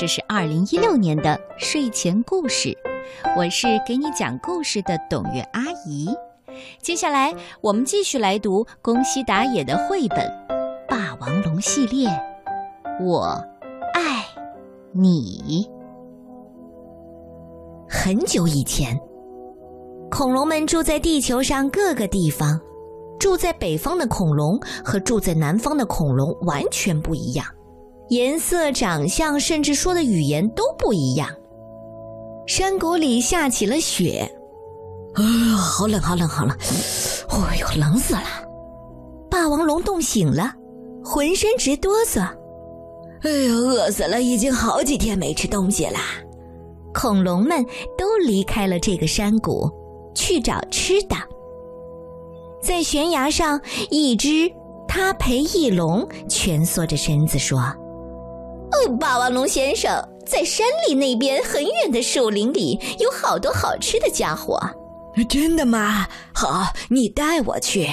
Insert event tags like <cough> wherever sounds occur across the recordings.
这是二零一六年的睡前故事，我是给你讲故事的董月阿姨。接下来我们继续来读宫西达也的绘本《霸王龙》系列，我爱你。很久以前，恐龙们住在地球上各个地方。住在北方的恐龙和住在南方的恐龙完全不一样，颜色、长相，甚至说的语言都不一样。山谷里下起了雪，啊，好冷，好冷，好冷！哎呦，冷死了！霸王龙冻醒了，浑身直哆嗦。哎呦，饿死了！已经好几天没吃东西了。恐龙们都离开了这个山谷，去找吃的。在悬崖上，一只他陪翼龙蜷缩着身子说：“，霸王龙先生，在山里那边很远的树林里有好多好吃的家伙。”“真的吗？好，你带我去。”“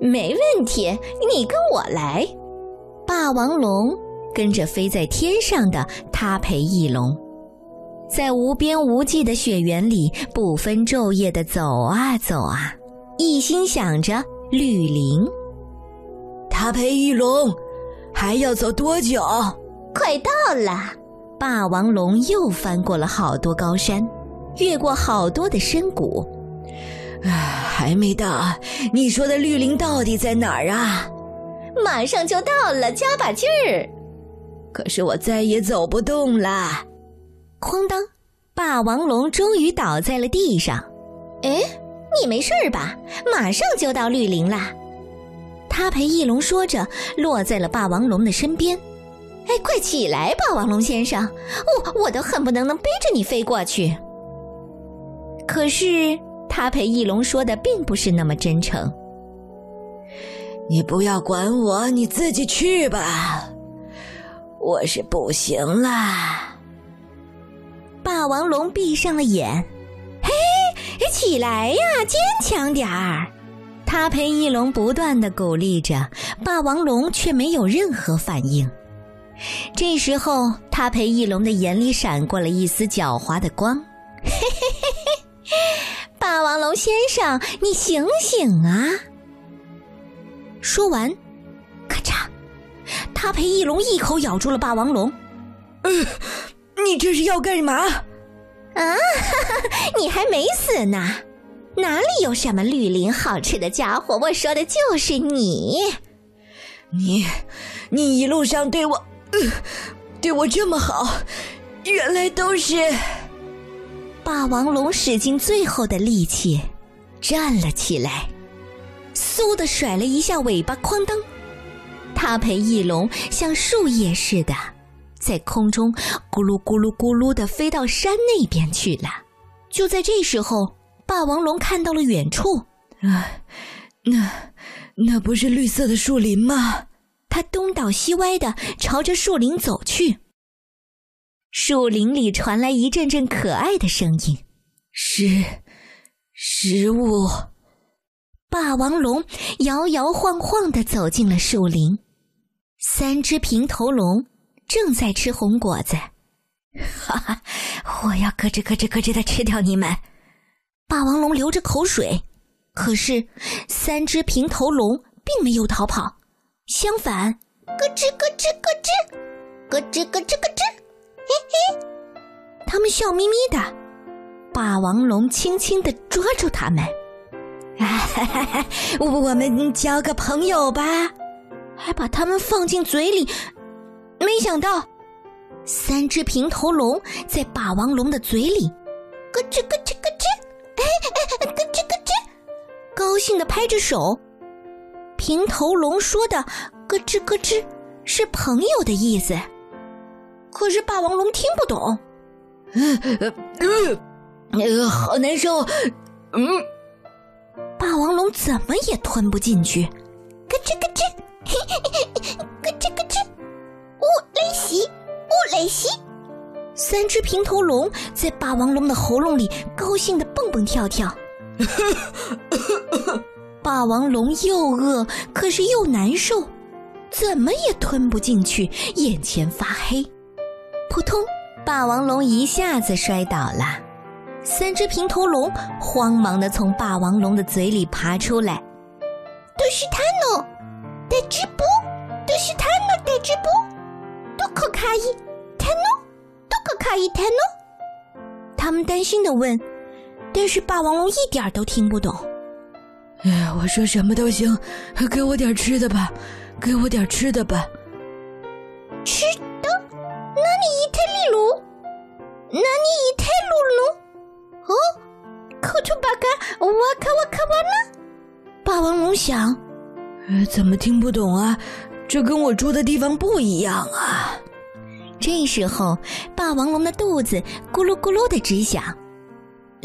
没问题，你跟我来。”霸王龙跟着飞在天上的他陪翼龙，在无边无际的雪原里不分昼夜的走啊走啊。一心想着绿林，他陪翼龙还要走多久？快到了！霸王龙又翻过了好多高山，越过好多的深谷。啊，还没到！你说的绿林到底在哪儿啊？马上就到了，加把劲儿！可是我再也走不动了。哐当！霸王龙终于倒在了地上。哎。你没事吧？马上就到绿林啦！他陪翼龙说着，落在了霸王龙的身边。哎，快起来，霸王龙先生！我我都恨不能能背着你飞过去。可是他陪翼龙说的并不是那么真诚。你不要管我，你自己去吧。我是不行啦。霸王龙闭上了眼。嘿起来呀，坚强点儿！他陪翼龙不断的鼓励着，霸王龙却没有任何反应。这时候，他陪翼龙的眼里闪过了一丝狡猾的光。嘿嘿嘿嘿，霸王龙先生，你醒醒啊！说完，咔嚓，他陪翼龙一口咬住了霸王龙。呃，你这是要干嘛？啊，哈 <laughs> 哈你还没死呢！哪里有什么绿林好吃的家伙？我说的就是你。你，你一路上对我，呃，对我这么好，原来都是……霸王龙使尽最后的力气站了起来，嗖的甩了一下尾巴，哐当！他陪翼龙像树叶似的。在空中咕噜咕噜咕噜的飞到山那边去了。就在这时候，霸王龙看到了远处，啊，那那不是绿色的树林吗？他东倒西歪的朝着树林走去。树林里传来一阵阵可爱的声音：“食食物。”霸王龙摇摇晃晃的走进了树林。三只平头龙。正在吃红果子，哈哈！我要咯吱咯吱咯吱的吃掉你们！霸王龙流着口水，可是三只平头龙并没有逃跑，相反，咯吱咯吱咯吱，咯吱咯吱咯吱，嘿嘿，他们笑眯眯的。霸王龙轻轻的抓住他们，哈哈哈！我 <laughs> 我们交个朋友吧，还把他们放进嘴里。没想到，三只平头龙在霸王龙的嘴里咯吱咯吱咯吱，哎哎，咯吱咯吱，高兴的拍着手。平头龙说的咯吱咯吱是朋友的意思，可是霸王龙听不懂。呃呃呃，好难受。嗯，霸王龙怎么也吞不进去，咯吱咯吱，嘿嘿嘿，咯吱咯吱。雷西，三只平头龙在霸王龙的喉咙里高兴的蹦蹦跳跳。<laughs> 霸王龙又饿，可是又难受，怎么也吞不进去，眼前发黑。扑通，霸王龙一下子摔倒了。三只平头龙慌忙的从霸王龙的嘴里爬出来。都是他呢，带直播，都是他呢，带直播，都可卡伊，他呢，都可卡伊，他呢。他们担心的问，但是霸王龙一点都听不懂。哎，我说什么都行，给我点吃的吧，给我点吃的吧。吃的？那你一太利路？那你一太路路？哦，口吐巴嘎，哇卡哇卡哇啦？霸王龙想，呃，怎么听不懂啊？这跟我住的地方不一样啊！这时候，霸王龙的肚子咕噜咕噜的直响。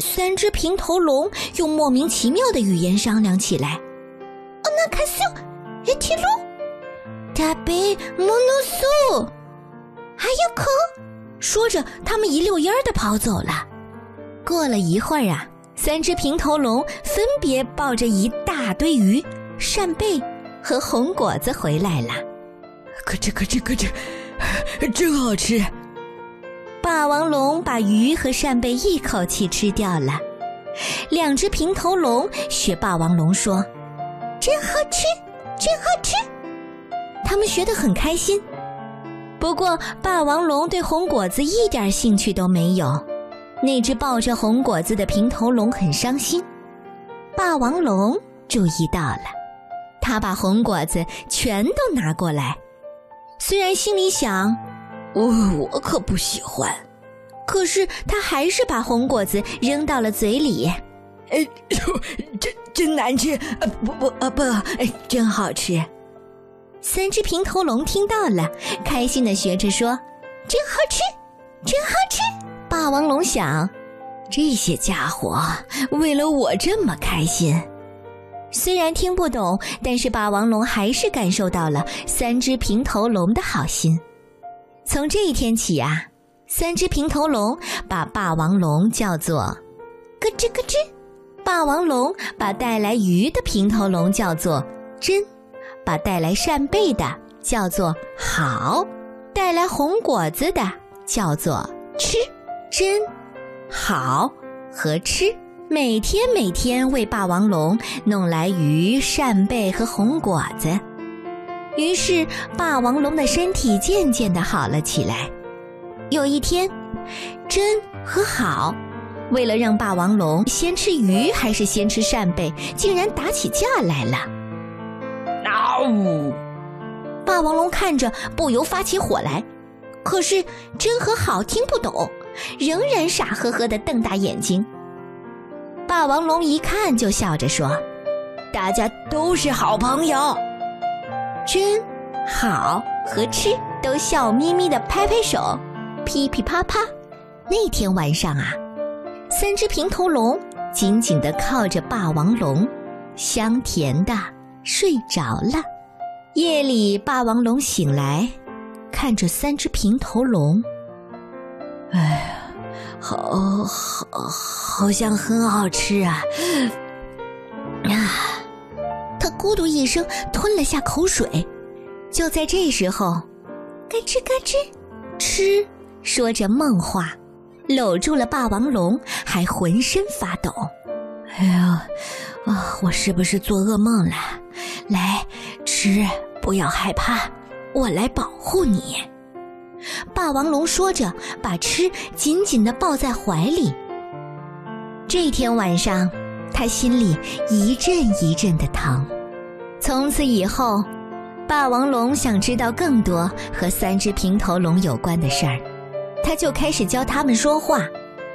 三只平头龙用莫名其妙的语言商量起来。哦，那卡西，一提路，大贝莫诺苏，还有可。说着，他们一溜烟儿的跑走了。过了一会儿啊。三只平头龙分别抱着一大堆鱼、扇贝和红果子回来了。咯吱咯吱咯吱，<laughs> 真好吃！霸王龙把鱼和扇贝一口气吃掉了。两只平头龙学霸王龙说：“真好吃，真好吃！”他们学得很开心。不过，霸王龙对红果子一点兴趣都没有。那只抱着红果子的平头龙很伤心，霸王龙注意到了，他把红果子全都拿过来，虽然心里想，我我可不喜欢，可是他还是把红果子扔到了嘴里。哎呦，<laughs> 真真难吃！不不啊不，哎，真好吃！三只平头龙听到了，开心的学着说：“真好吃，真好吃！”霸王龙想，这些家伙为了我这么开心。虽然听不懂，但是霸王龙还是感受到了三只平头龙的好心。从这一天起啊，三只平头龙把霸王龙叫做咯吱咯吱，霸王龙把带来鱼的平头龙叫做真，把带来扇贝的叫做好，带来红果子的叫做吃。真好和吃，每天每天为霸王龙弄来鱼、扇贝和红果子，于是霸王龙的身体渐渐的好了起来。有一天，真和好为了让霸王龙先吃鱼还是先吃扇贝，竟然打起架来了。嗷！霸王龙看着不由发起火来，可是真和好听不懂。仍然傻呵呵的瞪大眼睛。霸王龙一看就笑着说：“大家都是好朋友。”真好和吃都笑眯眯的拍拍手，噼噼啪啪。那天晚上啊，三只平头龙紧紧的靠着霸王龙，香甜的睡着了。夜里，霸王龙醒来，看着三只平头龙。哎呀，好好好像很好吃啊！啊，他咕嘟一声吞了下口水。就在这时候，咯吱咯吱，吃说着梦话，搂住了霸王龙，还浑身发抖。哎呀，啊，我是不是做噩梦了？来吃，不要害怕，我来保护你。霸王龙说着，把吃紧紧的抱在怀里。这天晚上，他心里一阵一阵的疼。从此以后，霸王龙想知道更多和三只平头龙有关的事儿，他就开始教他们说话。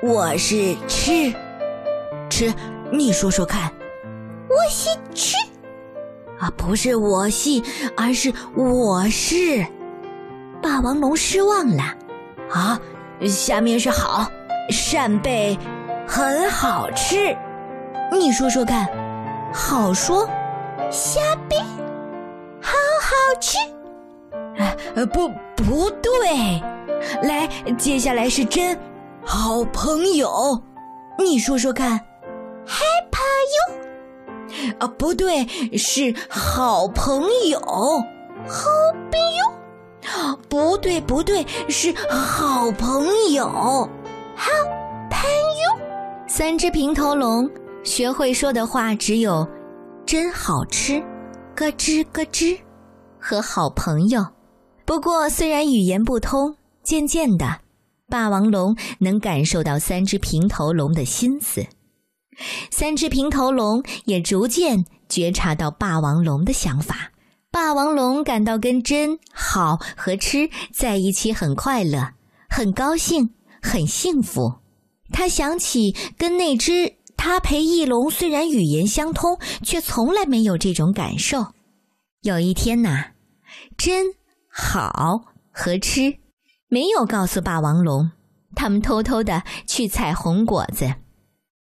我是吃，吃，你说说看。我是吃，啊，不是我系，而是我是。霸王龙失望了，啊，下面是好，扇贝很好吃，你说说看，好说，虾兵好好吃，呃，不不对，来，接下来是真好朋友，你说说看，害怕哟，啊，不对，是好朋友，好朋友。不对，不对，是好朋友。好朋友，三只平头龙学会说的话只有“真好吃”“咯吱咯吱”和“好朋友”。不过，虽然语言不通，渐渐的，霸王龙能感受到三只平头龙的心思。三只平头龙也逐渐觉察到霸王龙的想法。霸王龙感到跟真好和吃在一起很快乐，很高兴，很幸福。他想起跟那只他陪翼龙虽然语言相通，却从来没有这种感受。有一天呐，真好和吃没有告诉霸王龙，他们偷偷的去采红果子。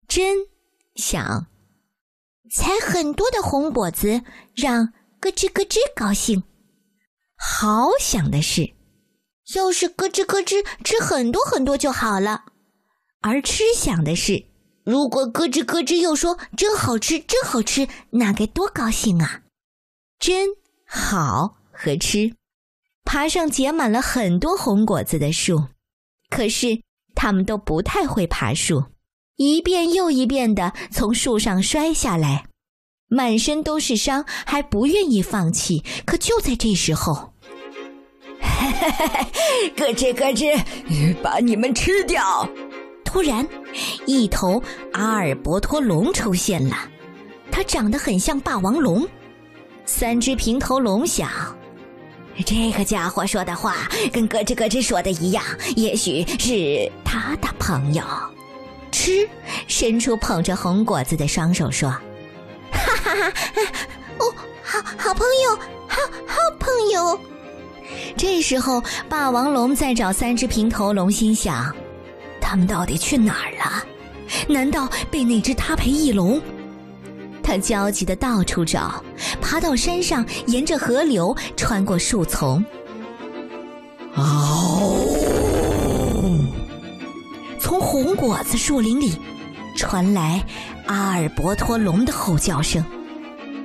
真想采很多的红果子，让。咯吱咯吱，高兴。好想的是，要是咯吱咯吱吃很多很多就好了。而吃想的是，如果咯吱咯吱又说真好吃，真好吃，那该多高兴啊！真好和吃，爬上结满了很多红果子的树，可是他们都不太会爬树，一遍又一遍的从树上摔下来。满身都是伤，还不愿意放弃。可就在这时候，<laughs> 咯吱咯吱，把你们吃掉！突然，一头阿尔伯托龙出现了，它长得很像霸王龙。三只平头龙想：这个家伙说的话跟咯吱咯吱说的一样，也许是他的朋友。吃，伸出捧着红果子的双手说。<laughs> 哈哈哈，哦，好好朋友，好好朋友。这时候，霸王龙在找三只平头龙，心想：他们到底去哪儿了？难道被那只他陪翼龙？他焦急的到处找，爬到山上，沿着河流，穿过树丛。哦，从红果子树林里传来阿尔伯托龙的吼叫声。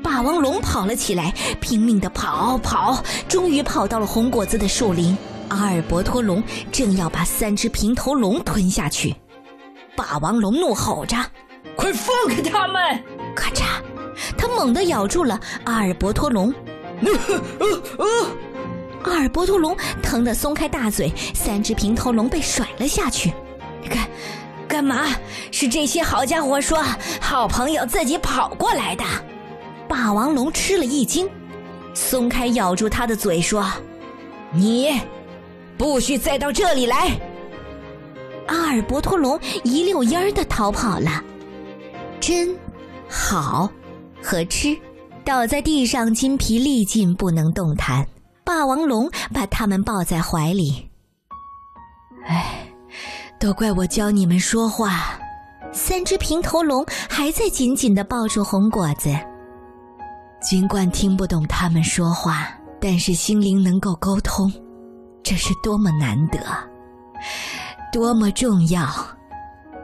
霸王龙跑了起来，拼命的跑跑，终于跑到了红果子的树林。阿尔伯托龙正要把三只平头龙吞下去，霸王龙怒吼着：“快放开他们！”咔嚓，他猛地咬住了阿尔伯托龙。<laughs> 阿尔伯托龙疼得松开大嘴，三只平头龙被甩了下去。干干嘛？是这些好家伙说好朋友自己跑过来的。霸王龙吃了一惊，松开咬住他的嘴，说：“你不许再到这里来！”阿尔伯托龙一溜烟儿的逃跑了。真好，和吃倒在地上，筋疲力尽，不能动弹。霸王龙把他们抱在怀里。唉，都怪我教你们说话。三只平头龙还在紧紧的抱住红果子。尽管听不懂他们说话，但是心灵能够沟通，这是多么难得，多么重要！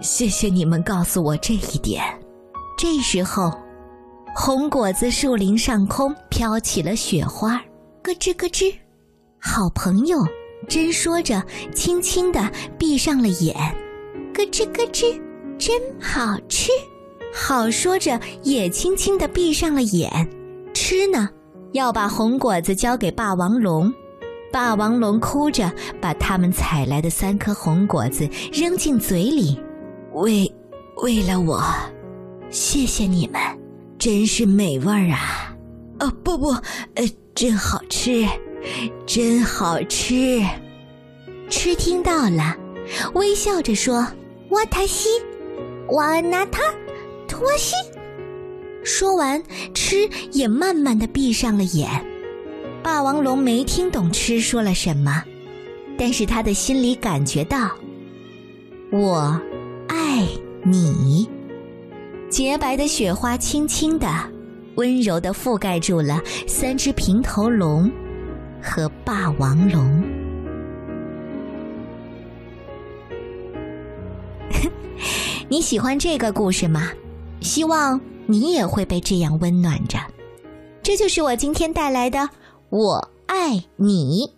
谢谢你们告诉我这一点。这时候，红果子树林上空飘起了雪花，咯吱咯吱。好朋友，真说着，轻轻的闭上了眼，咯吱咯吱，真好吃。好说着，也轻轻的闭上了眼。吃呢，要把红果子交给霸王龙。霸王龙哭着把他们采来的三颗红果子扔进嘴里，为为了我，谢谢你们，真是美味儿啊！哦不不，呃，真好吃，真好吃。吃听到了，微笑着说：“瓦塔西，瓦纳塔，托西。”说完，吃也慢慢的闭上了眼。霸王龙没听懂吃说了什么，但是他的心里感觉到，我爱你。洁白的雪花轻轻的、温柔的覆盖住了三只平头龙和霸王龙。<laughs> 你喜欢这个故事吗？希望。你也会被这样温暖着，这就是我今天带来的“我爱你”。